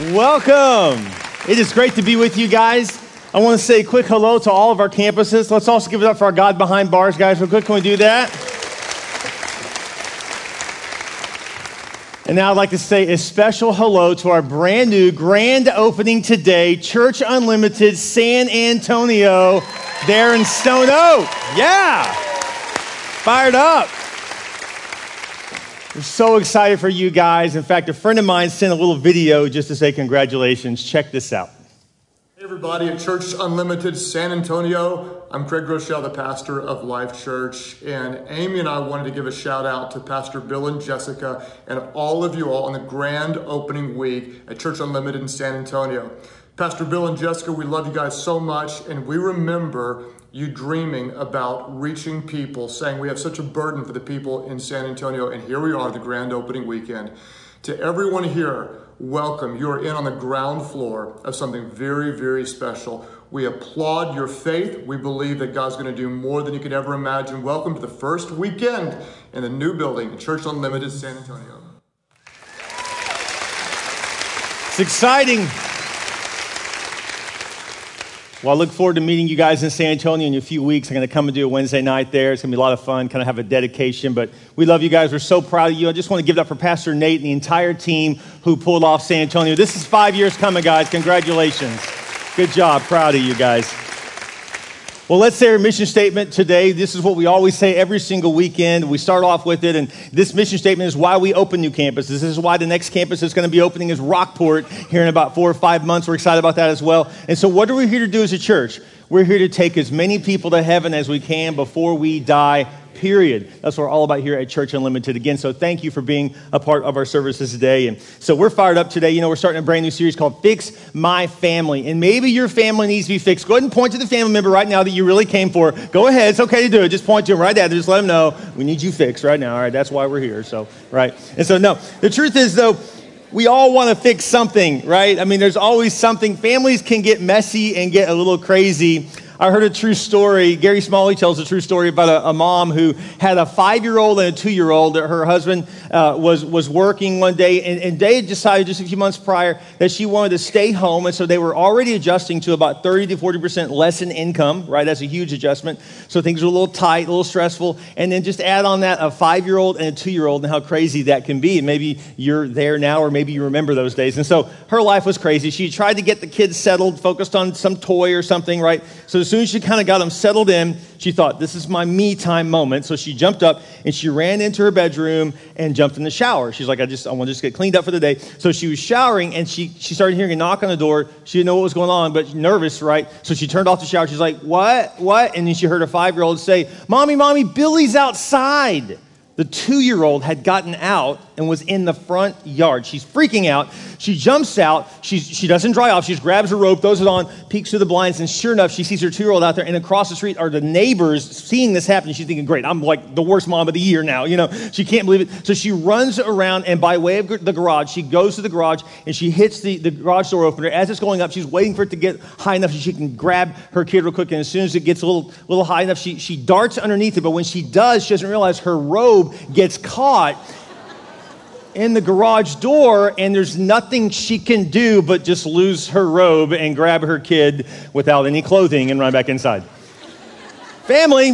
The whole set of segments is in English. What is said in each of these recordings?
Welcome. It is great to be with you guys. I want to say a quick hello to all of our campuses. Let's also give it up for our God behind bars guys, real quick. Can we do that? And now I'd like to say a special hello to our brand new grand opening today, Church Unlimited San Antonio, there in Stone Oak. Yeah. Fired up. We're so excited for you guys. In fact, a friend of mine sent a little video just to say congratulations. Check this out. Hey everybody at Church Unlimited San Antonio. I'm Craig Groeschel, the pastor of Life Church, and Amy and I wanted to give a shout out to Pastor Bill and Jessica and all of you all on the grand opening week at Church Unlimited in San Antonio. Pastor Bill and Jessica, we love you guys so much, and we remember you dreaming about reaching people, saying we have such a burden for the people in San Antonio, and here we are, the grand opening weekend. To everyone here, welcome. You are in on the ground floor of something very, very special. We applaud your faith. We believe that God's going to do more than you could ever imagine. Welcome to the first weekend in the new building, Church Unlimited San Antonio. It's exciting. Well, I look forward to meeting you guys in San Antonio in a few weeks. I'm going to come and do a Wednesday night there. It's going to be a lot of fun, kind of have a dedication. But we love you guys. We're so proud of you. I just want to give it up for Pastor Nate and the entire team who pulled off San Antonio. This is five years coming, guys. Congratulations. Good job. Proud of you guys. Well, let's say our mission statement today. This is what we always say every single weekend. We start off with it, and this mission statement is why we open new campuses. This is why the next campus is going to be opening is Rockport here in about four or five months. We're excited about that as well. And so, what are we here to do as a church? We're here to take as many people to heaven as we can before we die period. That's what we're all about here at Church Unlimited. Again, so thank you for being a part of our services today. And so we're fired up today. You know, we're starting a brand new series called Fix My Family. And maybe your family needs to be fixed. Go ahead and point to the family member right now that you really came for. Go ahead. It's okay to do it. Just point to them right there. Just let them know we need you fixed right now. All right. That's why we're here. So, right. And so, no, the truth is, though, we all want to fix something, right? I mean, there's always something. Families can get messy and get a little crazy. I heard a true story. Gary Smalley tells a true story about a, a mom who had a five year old and a two year old. That her husband uh, was, was working one day, and, and they decided just a few months prior that she wanted to stay home. And so they were already adjusting to about 30 to 40% less in income, right? That's a huge adjustment. So things were a little tight, a little stressful. And then just add on that a five year old and a two year old and how crazy that can be. And maybe you're there now, or maybe you remember those days. And so her life was crazy. She tried to get the kids settled, focused on some toy or something, right? So soon as she kind of got them settled in, she thought, this is my me time moment. So she jumped up and she ran into her bedroom and jumped in the shower. She's like, I just, I want to just get cleaned up for the day. So she was showering and she, she started hearing a knock on the door. She didn't know what was going on, but nervous, right? So she turned off the shower. She's like, what, what? And then she heard a five year old say, mommy, mommy, Billy's outside. The two year old had gotten out and was in the front yard. She's freaking out. She jumps out. She's, she doesn't dry off. She just grabs her rope, throws it on, peeks through the blinds, and sure enough, she sees her two year old out there. And across the street are the neighbors seeing this happen. She's thinking, great, I'm like the worst mom of the year now. You know, she can't believe it. So she runs around, and by way of the garage, she goes to the garage and she hits the, the garage door opener. As it's going up, she's waiting for it to get high enough so she can grab her kid real quick. And as soon as it gets a little, little high enough, she, she darts underneath it. But when she does, she doesn't realize her robe gets caught in the garage door, and there's nothing she can do but just lose her robe and grab her kid without any clothing and run back inside. Family.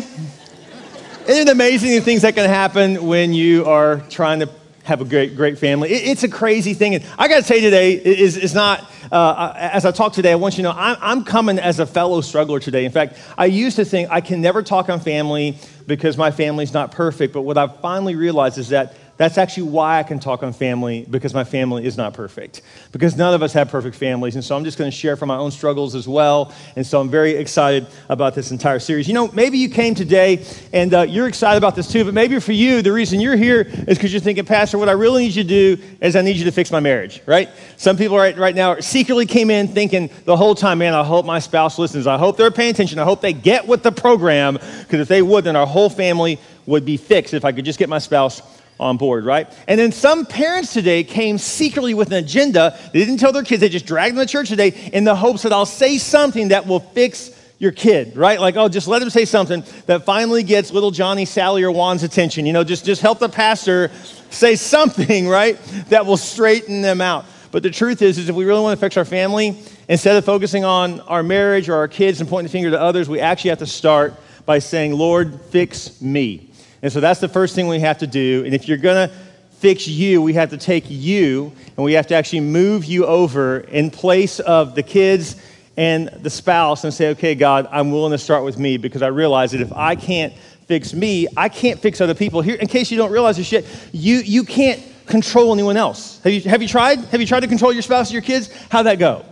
Isn't it amazing the things that can happen when you are trying to have a great, great family? It, it's a crazy thing. And I got to say today is, is not, uh, as I talk today, I want you to know I'm, I'm coming as a fellow struggler today. In fact, I used to think I can never talk on family because my family's not perfect. But what I've finally realized is that that's actually why I can talk on family because my family is not perfect. Because none of us have perfect families. And so I'm just going to share from my own struggles as well. And so I'm very excited about this entire series. You know, maybe you came today and uh, you're excited about this too, but maybe for you, the reason you're here is because you're thinking, Pastor, what I really need you to do is I need you to fix my marriage, right? Some people right, right now secretly came in thinking the whole time, man, I hope my spouse listens. I hope they're paying attention. I hope they get with the program because if they would, then our whole family would be fixed if I could just get my spouse on board, right? And then some parents today came secretly with an agenda. They didn't tell their kids, they just dragged them to church today in the hopes that I'll say something that will fix your kid, right? Like, oh, just let them say something that finally gets little Johnny, Sally, or Juan's attention. You know, just, just help the pastor say something, right, that will straighten them out. But the truth is, is if we really want to fix our family, instead of focusing on our marriage or our kids and pointing the finger to others, we actually have to start by saying, Lord, fix me. And so that's the first thing we have to do. And if you're going to fix you, we have to take you and we have to actually move you over in place of the kids and the spouse and say, okay, God, I'm willing to start with me because I realize that if I can't fix me, I can't fix other people. Here, in case you don't realize this yet, you, you can't control anyone else. Have you, have you tried? Have you tried to control your spouse or your kids? How'd that go?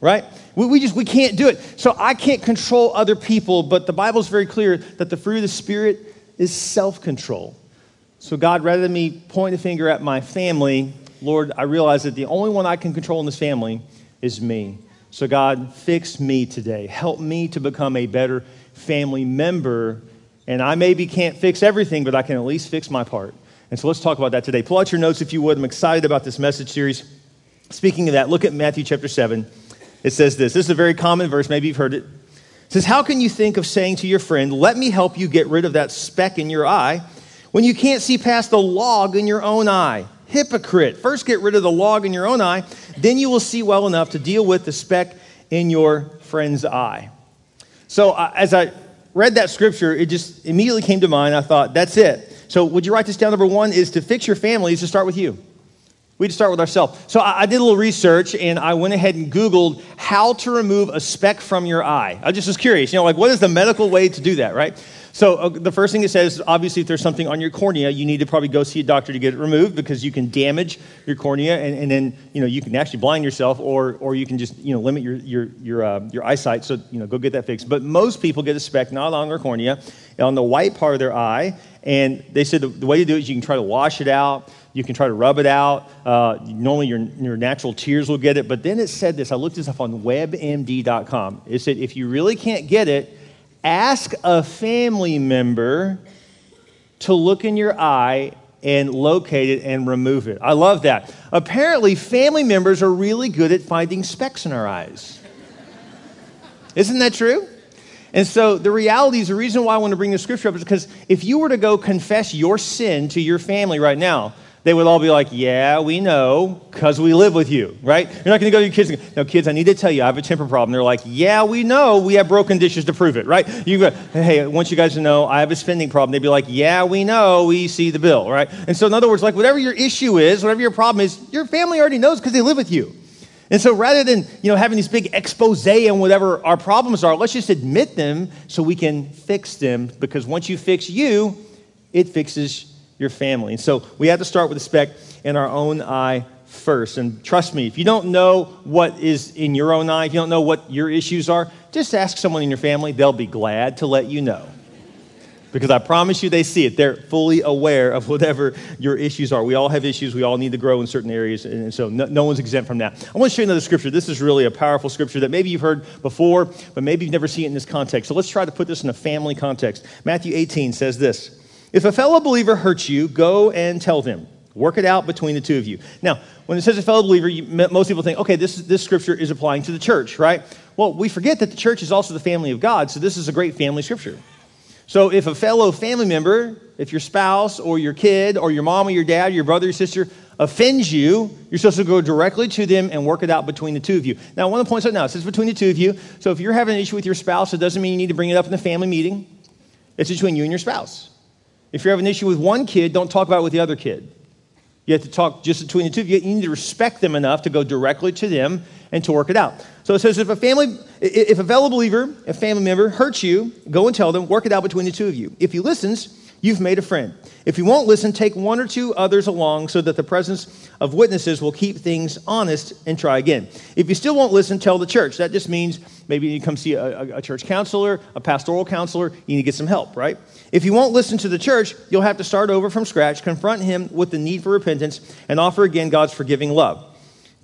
Right? We, we just, we can't do it. So I can't control other people, but the Bible is very clear that the fruit of the Spirit is self control. So, God, rather than me point a finger at my family, Lord, I realize that the only one I can control in this family is me. So, God, fix me today. Help me to become a better family member. And I maybe can't fix everything, but I can at least fix my part. And so let's talk about that today. Pull out your notes if you would. I'm excited about this message series. Speaking of that, look at Matthew chapter 7. It says this. This is a very common verse. Maybe you've heard it. Says, How can you think of saying to your friend, Let me help you get rid of that speck in your eye, when you can't see past the log in your own eye? Hypocrite. First, get rid of the log in your own eye, then you will see well enough to deal with the speck in your friend's eye. So, uh, as I read that scripture, it just immediately came to mind. I thought, That's it. So, would you write this down? Number one is to fix your family is to start with you. We just start with ourselves. So I, I, did a little research and I went ahead and Googled how to remove a speck from your eye. I just was curious, you know, like what is the medical way to do that, right? So uh, the first thing it says, obviously, if there's something on your cornea, you need to probably go see a doctor to get it removed because you can damage your cornea and, and then, you know, you can actually blind yourself or, or you can just, you know, limit your, your, your, uh, your eyesight. So, you know, go get that fixed. But most people get a speck not on their cornea, on the white part of their eye. And they said the, the way to do it is you can try to wash it out. You can try to rub it out. Uh, normally, your, your natural tears will get it. But then it said this I looked this up on webmd.com. It said if you really can't get it, ask a family member to look in your eye and locate it and remove it. I love that. Apparently, family members are really good at finding specks in our eyes. Isn't that true? And so the reality is the reason why I want to bring the scripture up is because if you were to go confess your sin to your family right now, they would all be like, Yeah, we know, because we live with you, right? You're not going to go to your kids and go, No, kids, I need to tell you, I have a temper problem. They're like, Yeah, we know, we have broken dishes to prove it, right? You go, Hey, I want you guys to know I have a spending problem. They'd be like, Yeah, we know, we see the bill, right? And so, in other words, like, whatever your issue is, whatever your problem is, your family already knows because they live with you. And so rather than, you know, having these big expose on whatever our problems are, let's just admit them so we can fix them because once you fix you, it fixes your family. And so we have to start with the speck in our own eye first. And trust me, if you don't know what is in your own eye, if you don't know what your issues are, just ask someone in your family. They'll be glad to let you know. Because I promise you, they see it. They're fully aware of whatever your issues are. We all have issues. We all need to grow in certain areas. And so no, no one's exempt from that. I want to show you another scripture. This is really a powerful scripture that maybe you've heard before, but maybe you've never seen it in this context. So let's try to put this in a family context. Matthew 18 says this if a fellow believer hurts you, go and tell them. Work it out between the two of you. Now, when it says a fellow believer, you, most people think, okay, this, this scripture is applying to the church, right? Well, we forget that the church is also the family of God, so this is a great family scripture. So if a fellow family member, if your spouse or your kid or your mom or your dad, or your brother or sister offends you, you're supposed to go directly to them and work it out between the two of you. Now, one of the points out now, it says between the two of you. So if you're having an issue with your spouse, it doesn't mean you need to bring it up in the family meeting. It's between you and your spouse. If you have an issue with one kid, don't talk about it with the other kid. You have to talk just between the two of you. You need to respect them enough to go directly to them and to work it out. So it says if a family, if a fellow believer, a family member hurts you, go and tell them, work it out between the two of you. If he listens, you've made a friend. If you won't listen, take one or two others along so that the presence of witnesses will keep things honest and try again. If you still won't listen, tell the church. That just means maybe you come see a, a church counselor, a pastoral counselor, you need to get some help, right? If you won't listen to the church, you'll have to start over from scratch, confront him with the need for repentance, and offer again God's forgiving love.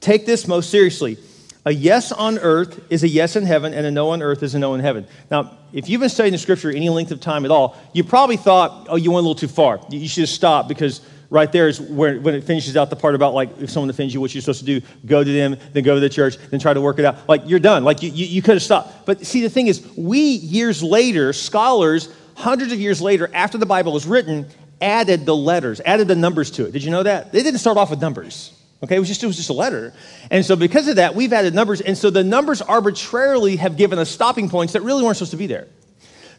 Take this most seriously. A yes on earth is a yes in heaven, and a no on earth is a no in heaven. Now, if you've been studying the scripture any length of time at all, you probably thought, oh, you went a little too far. You should stop because right there is where when it finishes out the part about like if someone offends you, what you're supposed to do, go to them, then go to the church, then try to work it out. Like you're done. Like you, you, you could have stopped. But see, the thing is, we years later, scholars hundreds of years later, after the Bible was written, added the letters, added the numbers to it. Did you know that? They didn't start off with numbers. Okay, it was just it was just a letter. And so because of that, we've added numbers. And so the numbers arbitrarily have given us stopping points that really weren't supposed to be there.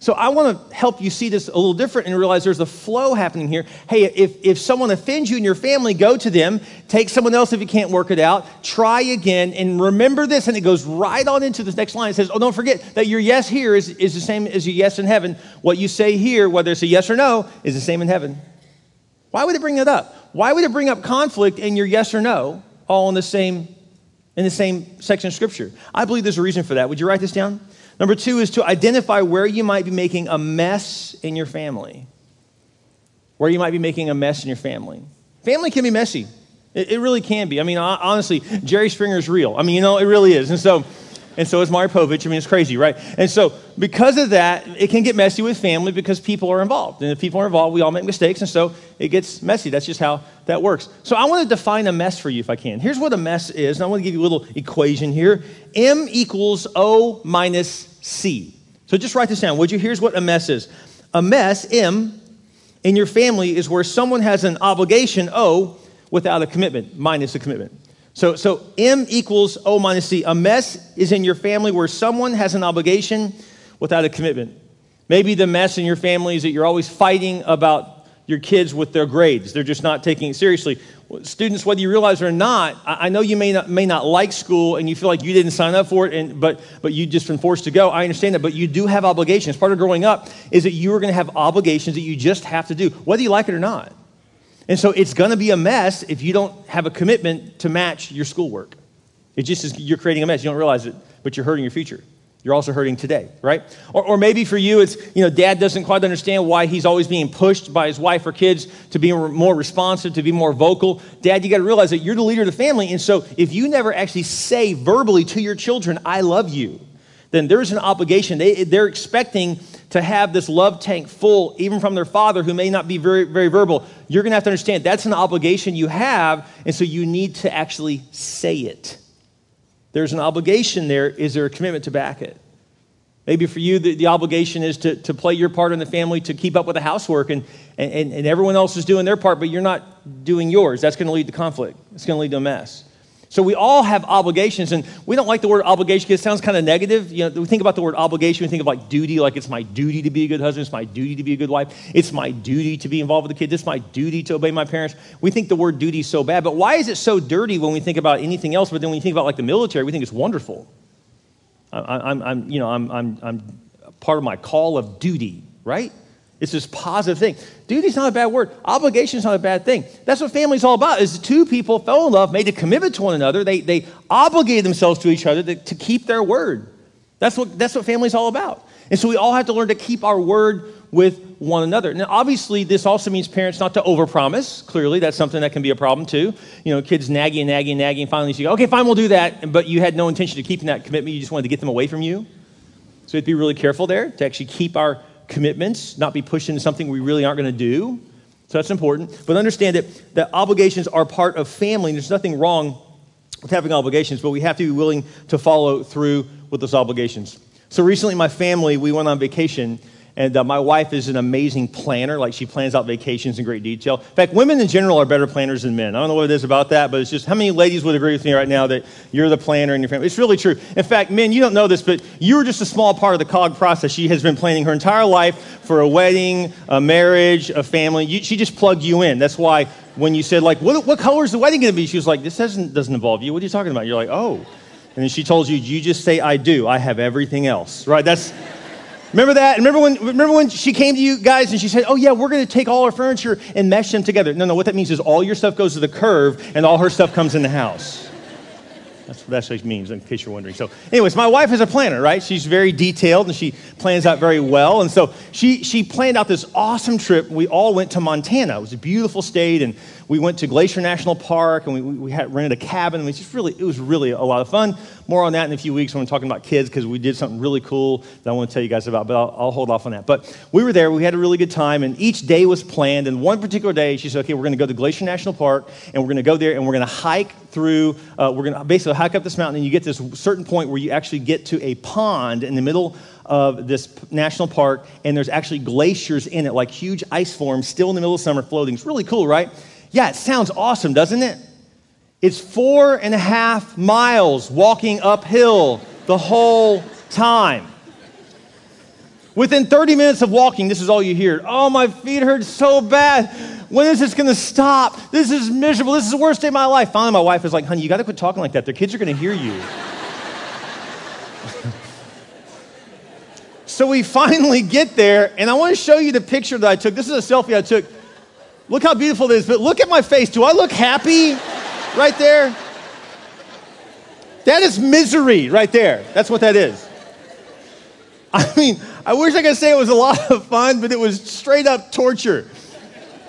So I want to help you see this a little different and realize there's a flow happening here. Hey, if, if someone offends you in your family, go to them. Take someone else if you can't work it out. Try again and remember this. And it goes right on into this next line. It says, Oh, don't forget that your yes here is, is the same as your yes in heaven. What you say here, whether it's a yes or no, is the same in heaven. Why would it bring that up? Why would it bring up conflict in your yes or no all in the same in the same section of scripture? I believe there's a reason for that. Would you write this down? Number two is to identify where you might be making a mess in your family. Where you might be making a mess in your family. Family can be messy. It, it really can be. I mean, honestly, Jerry Springer is real. I mean, you know, it really is. And so, and so is Maury Povich. I mean, it's crazy, right? And so, because of that, it can get messy with family because people are involved. And if people are involved, we all make mistakes. And so it gets messy. That's just how that works. So, I want to define a mess for you if I can. Here's what a mess is. And I want to give you a little equation here M equals O minus C. So, just write this down, would you? Here's what a mess is a mess, M, in your family is where someone has an obligation, O, without a commitment, minus a commitment. So, so M equals O minus C. A mess is in your family where someone has an obligation without a commitment. Maybe the mess in your family is that you're always fighting about your kids with their grades. They're just not taking it seriously. Students, whether you realize it or not, I know you may not, may not like school and you feel like you didn't sign up for it, and, but, but you just been forced to go. I understand that, but you do have obligations. Part of growing up is that you are going to have obligations that you just have to do, whether you like it or not. And so it's going to be a mess if you don't have a commitment to match your schoolwork. It just is, you're creating a mess. You don't realize it, but you're hurting your future. You're also hurting today, right? Or, or maybe for you, it's, you know, dad doesn't quite understand why he's always being pushed by his wife or kids to be more responsive, to be more vocal. Dad, you got to realize that you're the leader of the family. And so if you never actually say verbally to your children, I love you, then there's an obligation. They, they're expecting to have this love tank full, even from their father, who may not be very, very verbal, you're going to have to understand that's an obligation you have, and so you need to actually say it. There's an obligation there. Is there a commitment to back it? Maybe for you, the, the obligation is to, to play your part in the family, to keep up with the housework, and, and, and everyone else is doing their part, but you're not doing yours. That's going to lead to conflict, it's going to lead to a mess. So we all have obligations, and we don't like the word obligation because it sounds kind of negative. You know, we think about the word obligation, we think of like duty, like it's my duty to be a good husband, it's my duty to be a good wife, it's my duty to be involved with the kids, it's my duty to obey my parents. We think the word duty is so bad, but why is it so dirty when we think about anything else? But then when you think about like the military, we think it's wonderful. I, am I'm, you know, I'm, I'm, I'm part of my call of duty, right? It's this positive thing. Duty's not a bad word. Obligation's not a bad thing. That's what family's all about. Is two people fell in love, made a commitment to one another. They, they obligated themselves to each other to, to keep their word. That's what, that's what family's all about. And so we all have to learn to keep our word with one another. Now, obviously, this also means parents not to overpromise. Clearly, that's something that can be a problem too. You know, kids nagging and nagging and nagging. And finally, you go, okay, fine, we'll do that. But you had no intention of keeping that commitment. You just wanted to get them away from you. So we have to be really careful there to actually keep our commitments, not be pushed into something we really aren't going to do. So that's important. But understand that, that obligations are part of family. And there's nothing wrong with having obligations, but we have to be willing to follow through with those obligations. So recently, my family, we went on vacation and uh, my wife is an amazing planner. Like she plans out vacations in great detail. In fact, women in general are better planners than men. I don't know what it is about that, but it's just how many ladies would agree with me right now that you're the planner in your family? It's really true. In fact, men, you don't know this, but you are just a small part of the COG process. She has been planning her entire life for a wedding, a marriage, a family. You, she just plugged you in. That's why when you said, like, what, what color is the wedding going to be? She was like, this doesn't, doesn't involve you. What are you talking about? You're like, oh. And then she told you, you just say, I do. I have everything else, right? That's Remember that? And remember when, remember when she came to you guys and she said, Oh, yeah, we're going to take all our furniture and mesh them together? No, no, what that means is all your stuff goes to the curve and all her stuff comes in the house. That's, what it means, in case you're wondering. So, anyways, my wife is a planner, right? She's very detailed and she plans out very well. And so she, she planned out this awesome trip. We all went to Montana. It was a beautiful state, and we went to Glacier National Park, and we, we had rented a cabin. It was just really, it was really a lot of fun. More on that in a few weeks when we're talking about kids, because we did something really cool that I want to tell you guys about, but I'll, I'll, hold off on that. But we were there, we had a really good time, and each day was planned. And one particular day, she said, okay, we're going to go to Glacier National Park, and we're going to go there, and we're going to hike through, uh, we're going to basically hike up this mountain, and you get this certain point where you actually get to a pond in the middle of this national park, and there's actually glaciers in it, like huge ice forms still in the middle of summer floating. It's really cool, right? Yeah, it sounds awesome, doesn't it? It's four and a half miles walking uphill the whole time. Within 30 minutes of walking, this is all you hear. Oh, my feet hurt so bad. When is this going to stop? This is miserable. This is the worst day of my life. Finally, my wife is like, honey, you got to quit talking like that. Their kids are going to hear you. so we finally get there, and I want to show you the picture that I took. This is a selfie I took. Look how beautiful it is, but look at my face. Do I look happy right there? That is misery right there. That's what that is. I mean, I wish I could say it was a lot of fun, but it was straight up torture.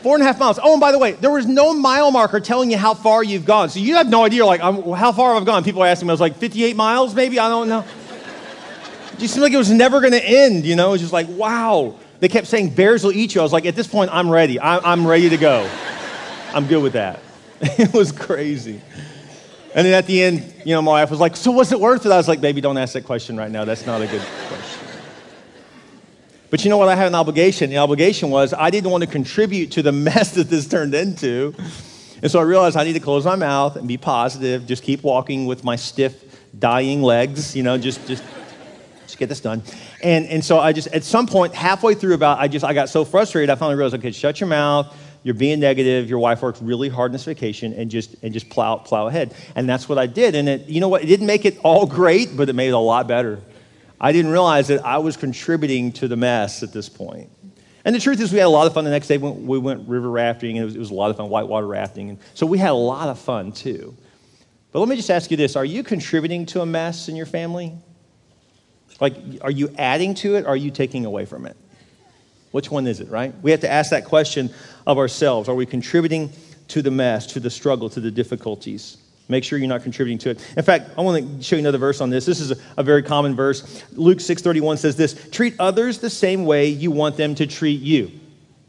Four and a half miles. Oh, and by the way, there was no mile marker telling you how far you've gone. So you have no idea, like, how far I've gone? People are asking me, I was like, 58 miles maybe? I don't know. It just seemed like it was never going to end, you know? It was just like, wow. They kept saying, bears will eat you. I was like, at this point, I'm ready. I- I'm ready to go. I'm good with that. it was crazy. And then at the end, you know, my wife was like, so was it worth it? I was like, baby, don't ask that question right now. That's not a good question. But you know what? I had an obligation. The obligation was I didn't want to contribute to the mess that this turned into. And so I realized I need to close my mouth and be positive, just keep walking with my stiff, dying legs, you know, just, just, just get this done. And, and so I just, at some point, halfway through about, I just, I got so frustrated, I finally realized, okay, shut your mouth. You're being negative. Your wife worked really hard in this vacation and just, and just plow, plow ahead. And that's what I did. And it, you know what? It didn't make it all great, but it made it a lot better. I didn't realize that I was contributing to the mess at this point. And the truth is, we had a lot of fun the next day. We went river rafting, and it was, it was a lot of fun, whitewater rafting. And so we had a lot of fun too. But let me just ask you this Are you contributing to a mess in your family? Like, are you adding to it or are you taking away from it? Which one is it, right? We have to ask that question of ourselves. Are we contributing to the mess, to the struggle, to the difficulties? Make sure you're not contributing to it. In fact, I want to show you another verse on this. This is a, a very common verse. Luke 6:31 says this: "Treat others the same way you want them to treat you."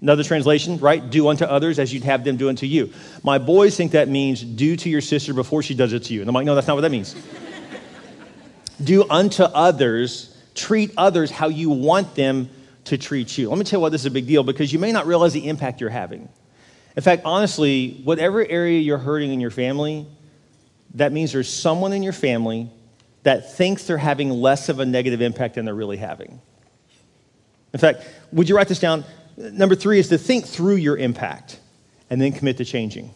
Another translation, right? Do unto others as you'd have them do unto you. My boys think that means do to your sister before she does it to you. And I'm like, no, that's not what that means. Do unto others, treat others how you want them to treat you. Let me tell you why this is a big deal because you may not realize the impact you're having. In fact, honestly, whatever area you're hurting in your family, that means there's someone in your family that thinks they're having less of a negative impact than they're really having. In fact, would you write this down? Number three is to think through your impact and then commit to changing.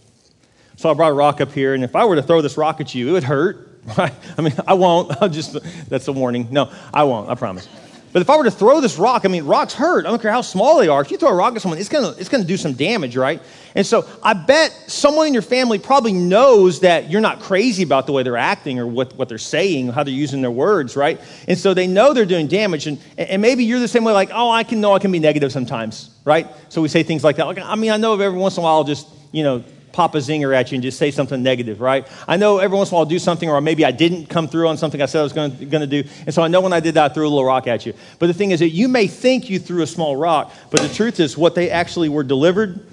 So I brought a rock up here, and if I were to throw this rock at you, it would hurt, right? I mean, I won't. I'll just, that's a warning. No, I won't, I promise. But if I were to throw this rock, I mean, rocks hurt. I don't care how small they are. If you throw a rock at someone, it's gonna, it's gonna do some damage, right? And so I bet someone in your family probably knows that you're not crazy about the way they're acting or what, what they're saying, how they're using their words, right? And so they know they're doing damage. And, and maybe you're the same way, like, oh, I can know I can be negative sometimes, right? So we say things like that. Like, I mean, I know every once in a while I'll just, you know, pop a zinger at you and just say something negative, right? I know every once in a while I'll do something, or maybe I didn't come through on something I said I was going to do. And so I know when I did that, I threw a little rock at you. But the thing is that you may think you threw a small rock, but the truth is, what they actually were delivered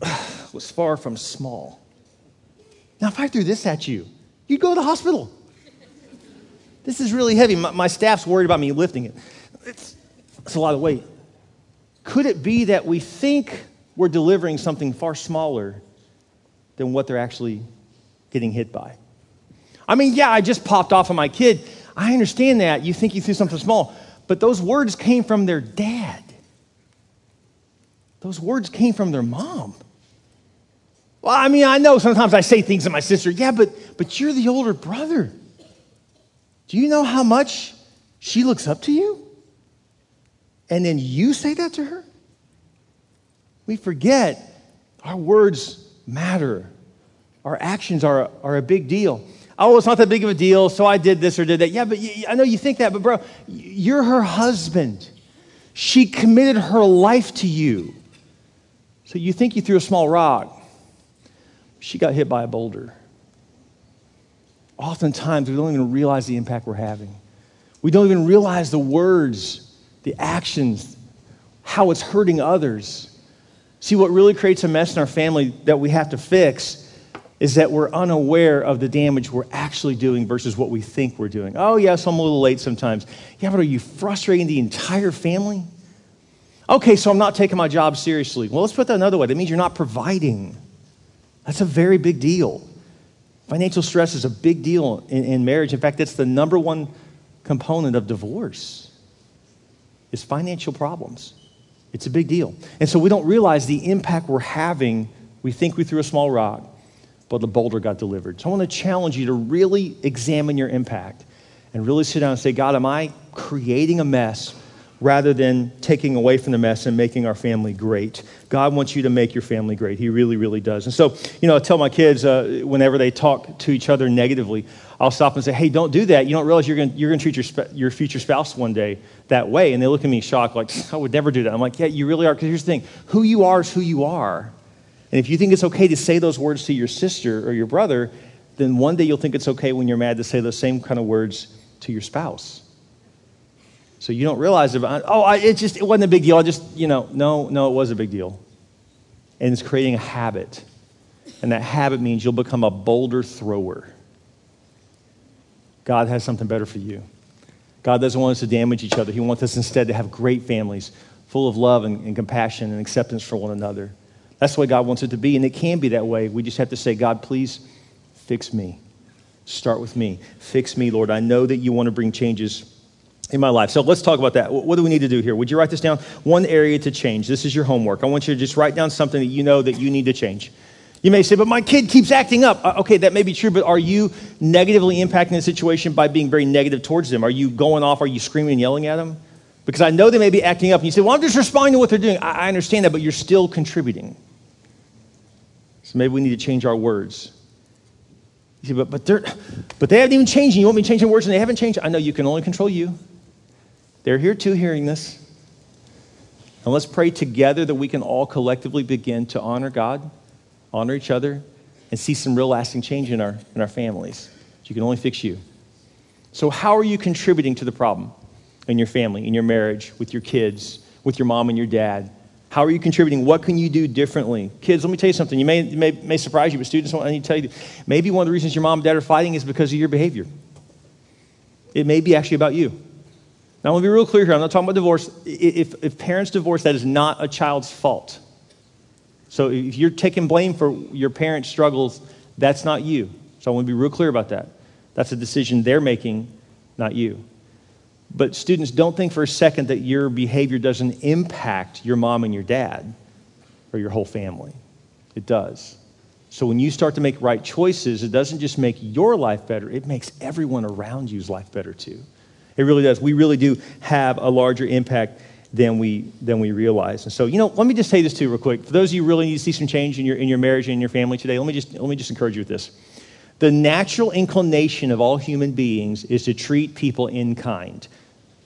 was far from small. Now, if I threw this at you, you'd go to the hospital. This is really heavy. My, my staff's worried about me lifting it. It's, it's a lot of weight. Could it be that we think we're delivering something far smaller than what they're actually getting hit by. I mean, yeah, I just popped off of my kid. I understand that. You think you threw something small, but those words came from their dad. Those words came from their mom. Well, I mean, I know sometimes I say things to my sister, yeah, but, but you're the older brother. Do you know how much she looks up to you? And then you say that to her? We forget our words matter. Our actions are, are a big deal. Oh, it's not that big of a deal, so I did this or did that. Yeah, but I know you think that, but bro, you're her husband. She committed her life to you. So you think you threw a small rock. She got hit by a boulder. Oftentimes, we don't even realize the impact we're having. We don't even realize the words, the actions, how it's hurting others. See, what really creates a mess in our family that we have to fix is that we're unaware of the damage we're actually doing versus what we think we're doing. Oh, yes, I'm a little late sometimes. Yeah, but are you frustrating the entire family? Okay, so I'm not taking my job seriously. Well, let's put that another way. That means you're not providing. That's a very big deal. Financial stress is a big deal in, in marriage. In fact, it's the number one component of divorce is financial problems. It's a big deal. And so we don't realize the impact we're having. We think we threw a small rock, but the boulder got delivered. So I want to challenge you to really examine your impact and really sit down and say, God, am I creating a mess rather than taking away from the mess and making our family great. God wants you to make your family great. He really, really does. And so, you know, I tell my kids uh, whenever they talk to each other negatively, I'll stop and say, hey, don't do that. You don't realize you're going you're gonna treat your, sp- your future spouse one day that way. And they look at me shocked, like, I would never do that. I'm like, yeah, you really are. Because here's the thing who you are is who you are. And if you think it's okay to say those words to your sister or your brother, then one day you'll think it's okay when you're mad to say those same kind of words to your spouse. So you don't realize it. Oh, I, it just it wasn't a big deal. I just, you know, no, no, it was a big deal. And it's creating a habit. And that habit means you'll become a boulder thrower. God has something better for you. God doesn't want us to damage each other. He wants us instead to have great families full of love and, and compassion and acceptance for one another. That's the way God wants it to be, and it can be that way. We just have to say, God, please fix me. Start with me. Fix me, Lord. I know that you want to bring changes in my life. So let's talk about that. What do we need to do here? Would you write this down? One area to change. This is your homework. I want you to just write down something that you know that you need to change. You may say, but my kid keeps acting up. Uh, okay, that may be true, but are you negatively impacting the situation by being very negative towards them? Are you going off? Are you screaming and yelling at them? Because I know they may be acting up, and you say, well, I'm just responding to what they're doing. I, understand that, but you're still contributing. So maybe we need to change our words. You say, but, but, they're, but they haven't even changed. You want me their words and they haven't changed? I know you can only control you. They're here too, hearing this. And let's pray together that we can all collectively begin to honor God, honor each other, and see some real lasting change in our, in our families. You can only fix you. So, how are you contributing to the problem in your family, in your marriage, with your kids, with your mom and your dad? How are you contributing? What can you do differently? Kids, let me tell you something. You may, may, may surprise you, but students, I need to tell you, maybe one of the reasons your mom and dad are fighting is because of your behavior. It may be actually about you. Now, I want to be real clear here. I'm not talking about divorce. If, if parents divorce, that is not a child's fault. So if you're taking blame for your parents' struggles, that's not you. So I want to be real clear about that. That's a decision they're making, not you. But students, don't think for a second that your behavior doesn't impact your mom and your dad or your whole family. It does. So when you start to make right choices, it doesn't just make your life better, it makes everyone around you's life better too. It really does. We really do have a larger impact than we than we realize. And so, you know, let me just say this too, real quick. For those of you who really need to see some change in your in your marriage and in your family today, let me just let me just encourage you with this. The natural inclination of all human beings is to treat people in kind,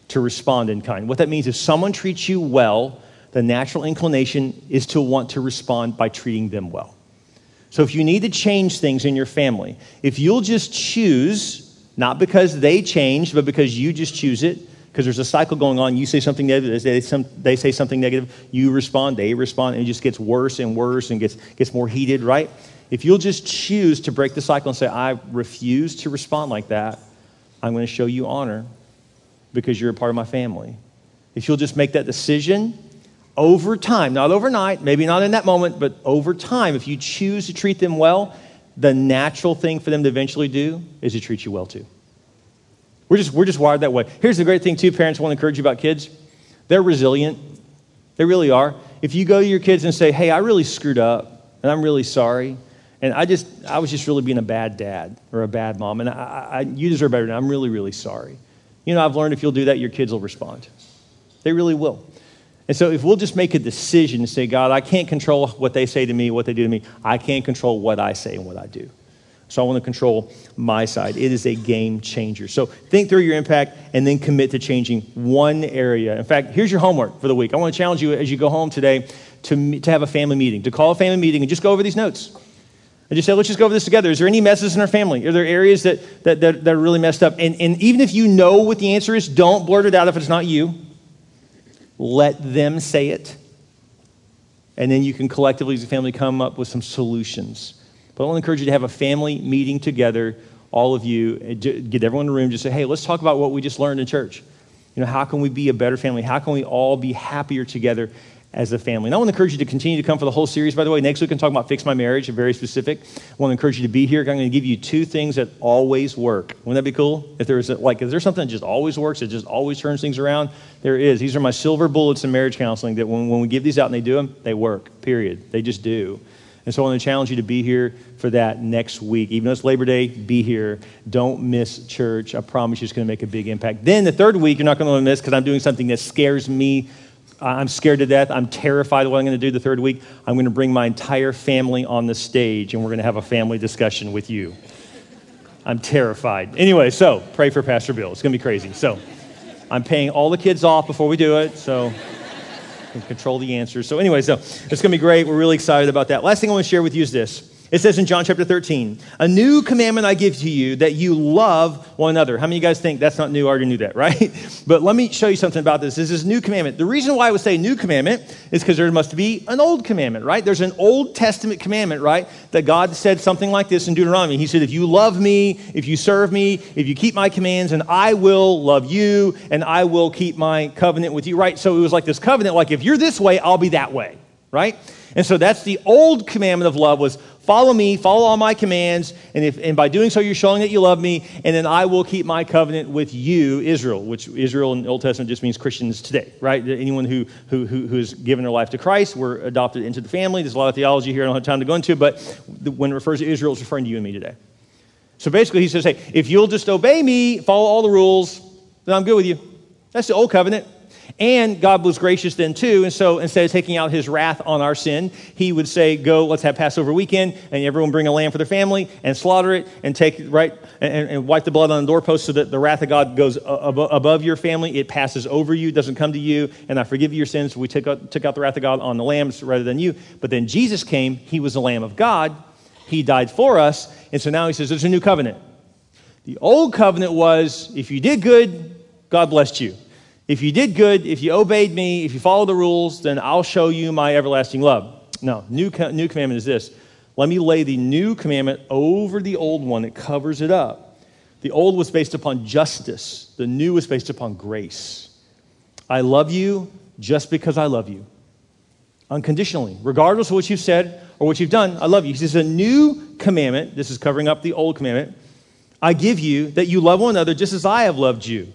to respond in kind. What that means if someone treats you well, the natural inclination is to want to respond by treating them well. So if you need to change things in your family, if you'll just choose not because they changed, but because you just choose it. Because there's a cycle going on. You say something negative, they, some, they say something negative, you respond, they respond, and it just gets worse and worse and gets, gets more heated, right? If you'll just choose to break the cycle and say, I refuse to respond like that, I'm going to show you honor because you're a part of my family. If you'll just make that decision over time, not overnight, maybe not in that moment, but over time, if you choose to treat them well, the natural thing for them to eventually do is to treat you well too. We're just, we're just wired that way. Here's the great thing, too, parents want to encourage you about kids. They're resilient. They really are. If you go to your kids and say, hey, I really screwed up and I'm really sorry, and I just, I was just really being a bad dad or a bad mom, and I, I, you deserve better, and I'm really, really sorry. You know, I've learned if you'll do that, your kids will respond. They really will. And so, if we'll just make a decision to say, God, I can't control what they say to me, what they do to me, I can't control what I say and what I do. So, I want to control my side. It is a game changer. So, think through your impact and then commit to changing one area. In fact, here's your homework for the week. I want to challenge you as you go home today to, to have a family meeting, to call a family meeting and just go over these notes. I just say, let's just go over this together. Is there any messes in our family? Are there areas that, that, that, that are really messed up? And, and even if you know what the answer is, don't blurt it out if it's not you let them say it. And then you can collectively as a family come up with some solutions. But I want to encourage you to have a family meeting together, all of you, get everyone in the room, just say, hey, let's talk about what we just learned in church. You know, how can we be a better family? How can we all be happier together as a family. And I want to encourage you to continue to come for the whole series, by the way. Next week, I'm talking about Fix My Marriage, very specific. I want to encourage you to be here. I'm going to give you two things that always work. Wouldn't that be cool? If there's a, like, is there something that just always works, it just always turns things around? There is. These are my silver bullets in marriage counseling that when, when we give these out and they do them, they work, period. They just do. And so I want to challenge you to be here for that next week. Even though it's Labor Day, be here. Don't miss church. I promise you it's going to make a big impact. Then the third week, you're not going to miss because I'm doing something that scares me I'm scared to death. I'm terrified of what I'm going to do the third week. I'm going to bring my entire family on the stage and we're going to have a family discussion with you. I'm terrified. Anyway, so pray for Pastor Bill. It's going to be crazy. So I'm paying all the kids off before we do it. So control the answers. So anyway, so it's going to be great. We're really excited about that. Last thing I want to share with you is this. It says in John chapter 13, a new commandment I give to you that you love one another. How many of you guys think that's not new? I already knew that, right? But let me show you something about this. This is a new commandment. The reason why I would say new commandment is because there must be an old commandment, right? There's an Old Testament commandment, right? That God said something like this in Deuteronomy. He said, If you love me, if you serve me, if you keep my commands, and I will love you, and I will keep my covenant with you, right? So it was like this covenant, like if you're this way, I'll be that way, right? And so that's the old commandment of love was follow me, follow all my commands, and, if, and by doing so, you're showing that you love me, and then I will keep my covenant with you, Israel, which Israel in the Old Testament just means Christians today, right? Anyone who, who, who, who's given their life to Christ, we're adopted into the family. There's a lot of theology here I don't have time to go into, but when it refers to Israel, it's referring to you and me today. So basically, he says, hey, if you'll just obey me, follow all the rules, then I'm good with you. That's the old covenant. And God was gracious then too. And so instead of taking out his wrath on our sin, he would say, Go, let's have Passover weekend, and everyone bring a lamb for their family and slaughter it and take right and, and wipe the blood on the doorpost so that the wrath of God goes above your family. It passes over you, doesn't come to you, and I forgive you your sins. We took out, took out the wrath of God on the lambs rather than you. But then Jesus came, he was the Lamb of God, he died for us, and so now he says, There's a new covenant. The old covenant was if you did good, God blessed you. If you did good, if you obeyed me, if you followed the rules, then I'll show you my everlasting love. No, new, new commandment is this. Let me lay the new commandment over the old one that covers it up. The old was based upon justice, the new was based upon grace. I love you just because I love you, unconditionally, regardless of what you've said or what you've done. I love you. This is a new commandment. This is covering up the old commandment. I give you that you love one another just as I have loved you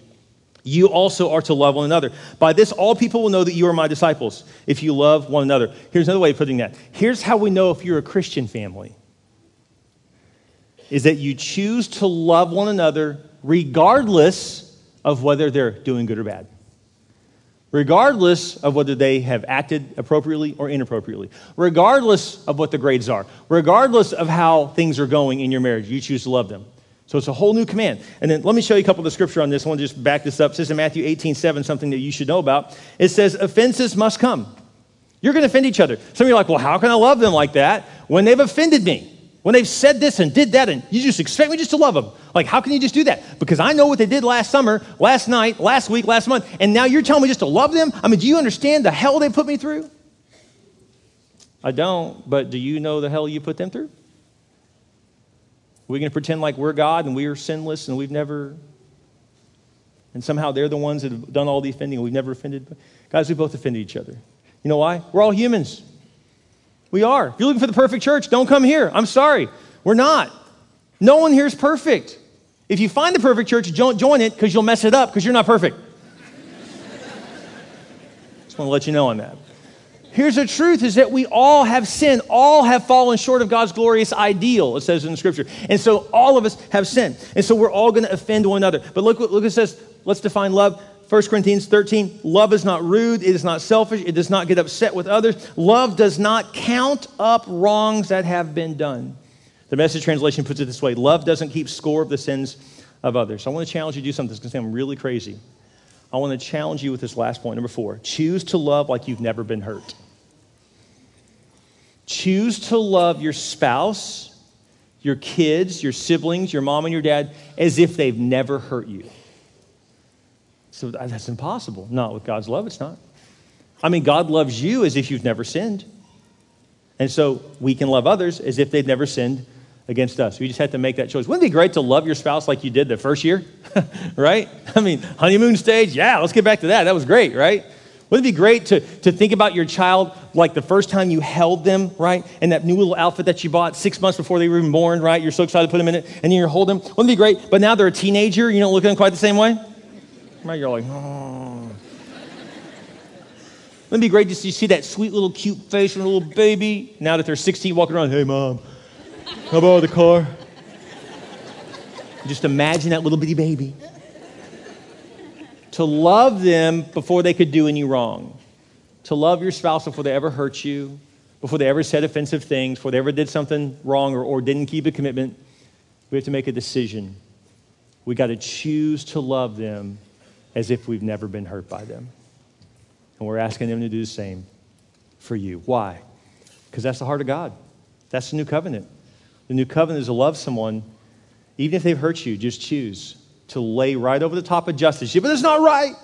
you also are to love one another. By this, all people will know that you are my disciples, if you love one another. Here's another way of putting that. Here's how we know if you're a Christian family is that you choose to love one another regardless of whether they're doing good or bad. Regardless of whether they have acted appropriately or inappropriately. Regardless of what the grades are. Regardless of how things are going in your marriage, you choose to love them. So it's a whole new command. And then let me show you a couple of the scripture on this. To just back this up. It says in Matthew 18, 7, something that you should know about. It says, offenses must come. You're going to offend each other. Some of you are like, well, how can I love them like that when they've offended me? When they've said this and did that, and you just expect me just to love them. Like, how can you just do that? Because I know what they did last summer, last night, last week, last month, and now you're telling me just to love them? I mean, do you understand the hell they put me through? I don't, but do you know the hell you put them through? Are we going to pretend like we're God and we are sinless and we've never, and somehow they're the ones that have done all the offending and we've never offended? Guys, we both offended each other. You know why? We're all humans. We are. If you're looking for the perfect church, don't come here. I'm sorry. We're not. No one here is perfect. If you find the perfect church, don't join it because you'll mess it up because you're not perfect. Just want to let you know on that. Here's the truth is that we all have sinned. All have fallen short of God's glorious ideal, it says in the scripture. And so all of us have sinned. And so we're all going to offend one another. But look, what look, it says, let's define love. 1 Corinthians 13, love is not rude, it is not selfish, it does not get upset with others. Love does not count up wrongs that have been done. The message translation puts it this way love doesn't keep score of the sins of others. So I want to challenge you to do something that's going to sound really crazy. I want to challenge you with this last point, number four. Choose to love like you've never been hurt. Choose to love your spouse, your kids, your siblings, your mom and your dad as if they've never hurt you. So that's impossible. Not with God's love, it's not. I mean, God loves you as if you've never sinned. And so we can love others as if they've never sinned against us. We just have to make that choice. Wouldn't it be great to love your spouse like you did the first year? right? I mean, honeymoon stage, yeah, let's get back to that. That was great, right? Wouldn't it be great to, to think about your child like the first time you held them, right? And that new little outfit that you bought six months before they were even born, right? You're so excited to put them in it, and you're holding them. Wouldn't it be great? But now they're a teenager, you don't look at them quite the same way? Right? You're like, oh. Wouldn't it be great to see that sweet little cute face from a little baby? Now that they're 16, walking around, hey, mom, how about the car? Just imagine that little bitty baby to love them before they could do any wrong, to love your spouse before they ever hurt you, before they ever said offensive things, before they ever did something wrong or, or didn't keep a commitment. We have to make a decision. We got to choose to love them as if we've never been hurt by them. And we're asking them to do the same for you. Why? Because that's the heart of God. That's the new covenant. The new covenant is to love someone, even if they've hurt you, just choose to lay right over the top of justice. But it's not right.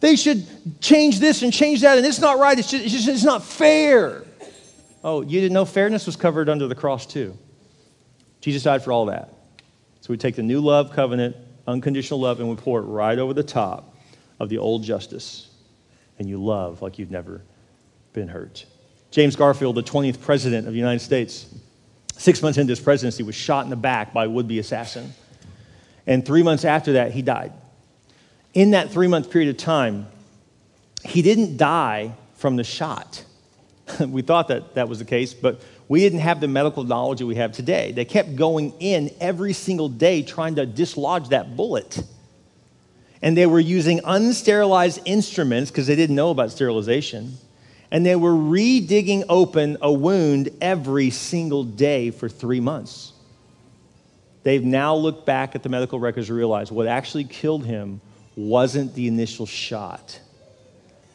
They should change this and change that, and it's not right. It's just, it's, just, it's not fair. Oh, you didn't know fairness was covered under the cross, too. Jesus died for all that. So we take the new love covenant, unconditional love, and we pour it right over the top of the old justice. And you love like you've never been hurt. James Garfield, the 20th president of the United States, six months into his presidency, was shot in the back by a would be assassin. And three months after that, he died. In that three month period of time, he didn't die from the shot. we thought that that was the case, but we didn't have the medical knowledge that we have today. They kept going in every single day trying to dislodge that bullet. And they were using unsterilized instruments because they didn't know about sterilization. And they were re digging open a wound every single day for three months. They've now looked back at the medical records and realized what actually killed him wasn't the initial shot,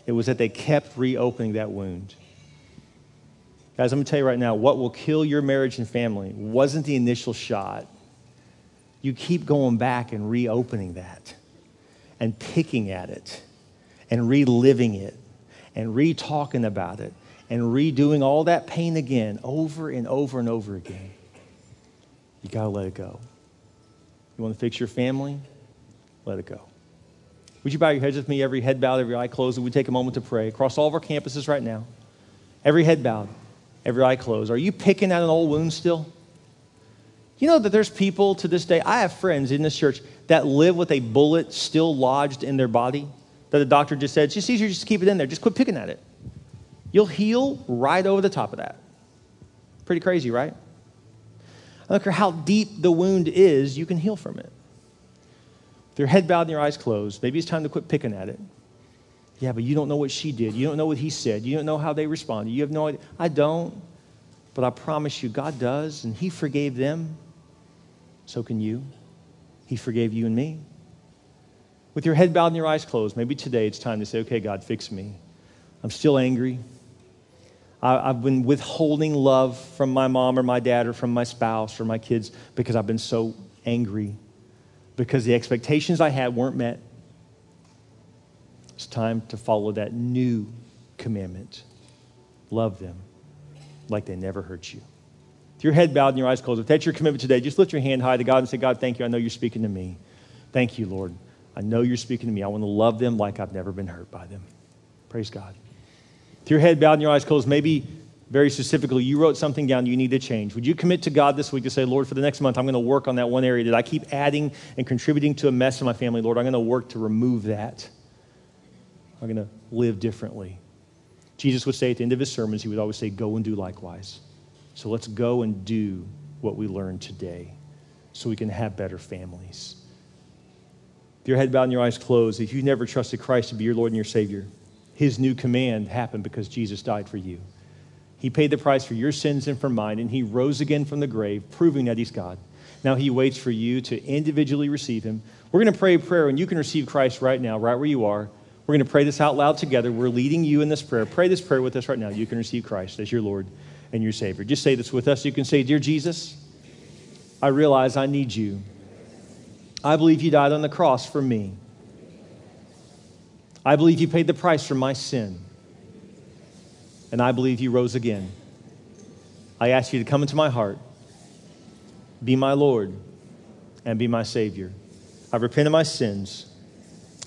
it was that they kept reopening that wound. Guys, I'm to tell you right now what will kill your marriage and family wasn't the initial shot. You keep going back and reopening that and picking at it and reliving it and re talking about it and redoing all that pain again over and over and over again. You got to let it go. You want to fix your family? Let it go. Would you bow your heads with me, every head bowed, every eye closed, and we take a moment to pray across all of our campuses right now? Every head bowed, every eye closed. Are you picking at an old wound still? You know that there's people to this day, I have friends in this church that live with a bullet still lodged in their body that the doctor just said, it's just easier just to keep it in there. Just quit picking at it. You'll heal right over the top of that. Pretty crazy, right? I don't care how deep the wound is, you can heal from it. With your head bowed and your eyes closed, maybe it's time to quit picking at it. Yeah, but you don't know what she did. You don't know what he said. You don't know how they responded. You have no idea. I don't. But I promise you, God does, and He forgave them. So can you. He forgave you and me. With your head bowed and your eyes closed, maybe today it's time to say, okay, God, fix me. I'm still angry. I've been withholding love from my mom or my dad or from my spouse or my kids because I've been so angry, because the expectations I had weren't met. It's time to follow that new commandment love them like they never hurt you. With your head bowed and your eyes closed, if that's your commitment today, just lift your hand high to God and say, God, thank you. I know you're speaking to me. Thank you, Lord. I know you're speaking to me. I want to love them like I've never been hurt by them. Praise God. With your head bowed and your eyes closed, maybe very specifically you wrote something down you need to change. Would you commit to God this week to say, Lord, for the next month, I'm going to work on that one area that I keep adding and contributing to a mess in my family? Lord, I'm going to work to remove that. I'm going to live differently. Jesus would say at the end of his sermons, he would always say, Go and do likewise. So let's go and do what we learned today so we can have better families. With your head bowed and your eyes closed, if you've never trusted Christ to be your Lord and your Savior, his new command happened because Jesus died for you. He paid the price for your sins and for mine, and he rose again from the grave, proving that he's God. Now he waits for you to individually receive him. We're going to pray a prayer, and you can receive Christ right now, right where you are. We're going to pray this out loud together. We're leading you in this prayer. Pray this prayer with us right now. You can receive Christ as your Lord and your Savior. Just say this with us. You can say, Dear Jesus, I realize I need you. I believe you died on the cross for me. I believe you paid the price for my sin. And I believe you rose again. I ask you to come into my heart, be my Lord, and be my Savior. I repent of my sins.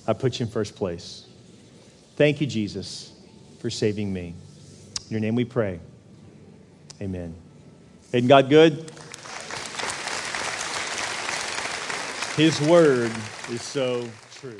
I put you in first place. Thank you, Jesus, for saving me. In your name we pray. Amen. Isn't God good? His word is so true.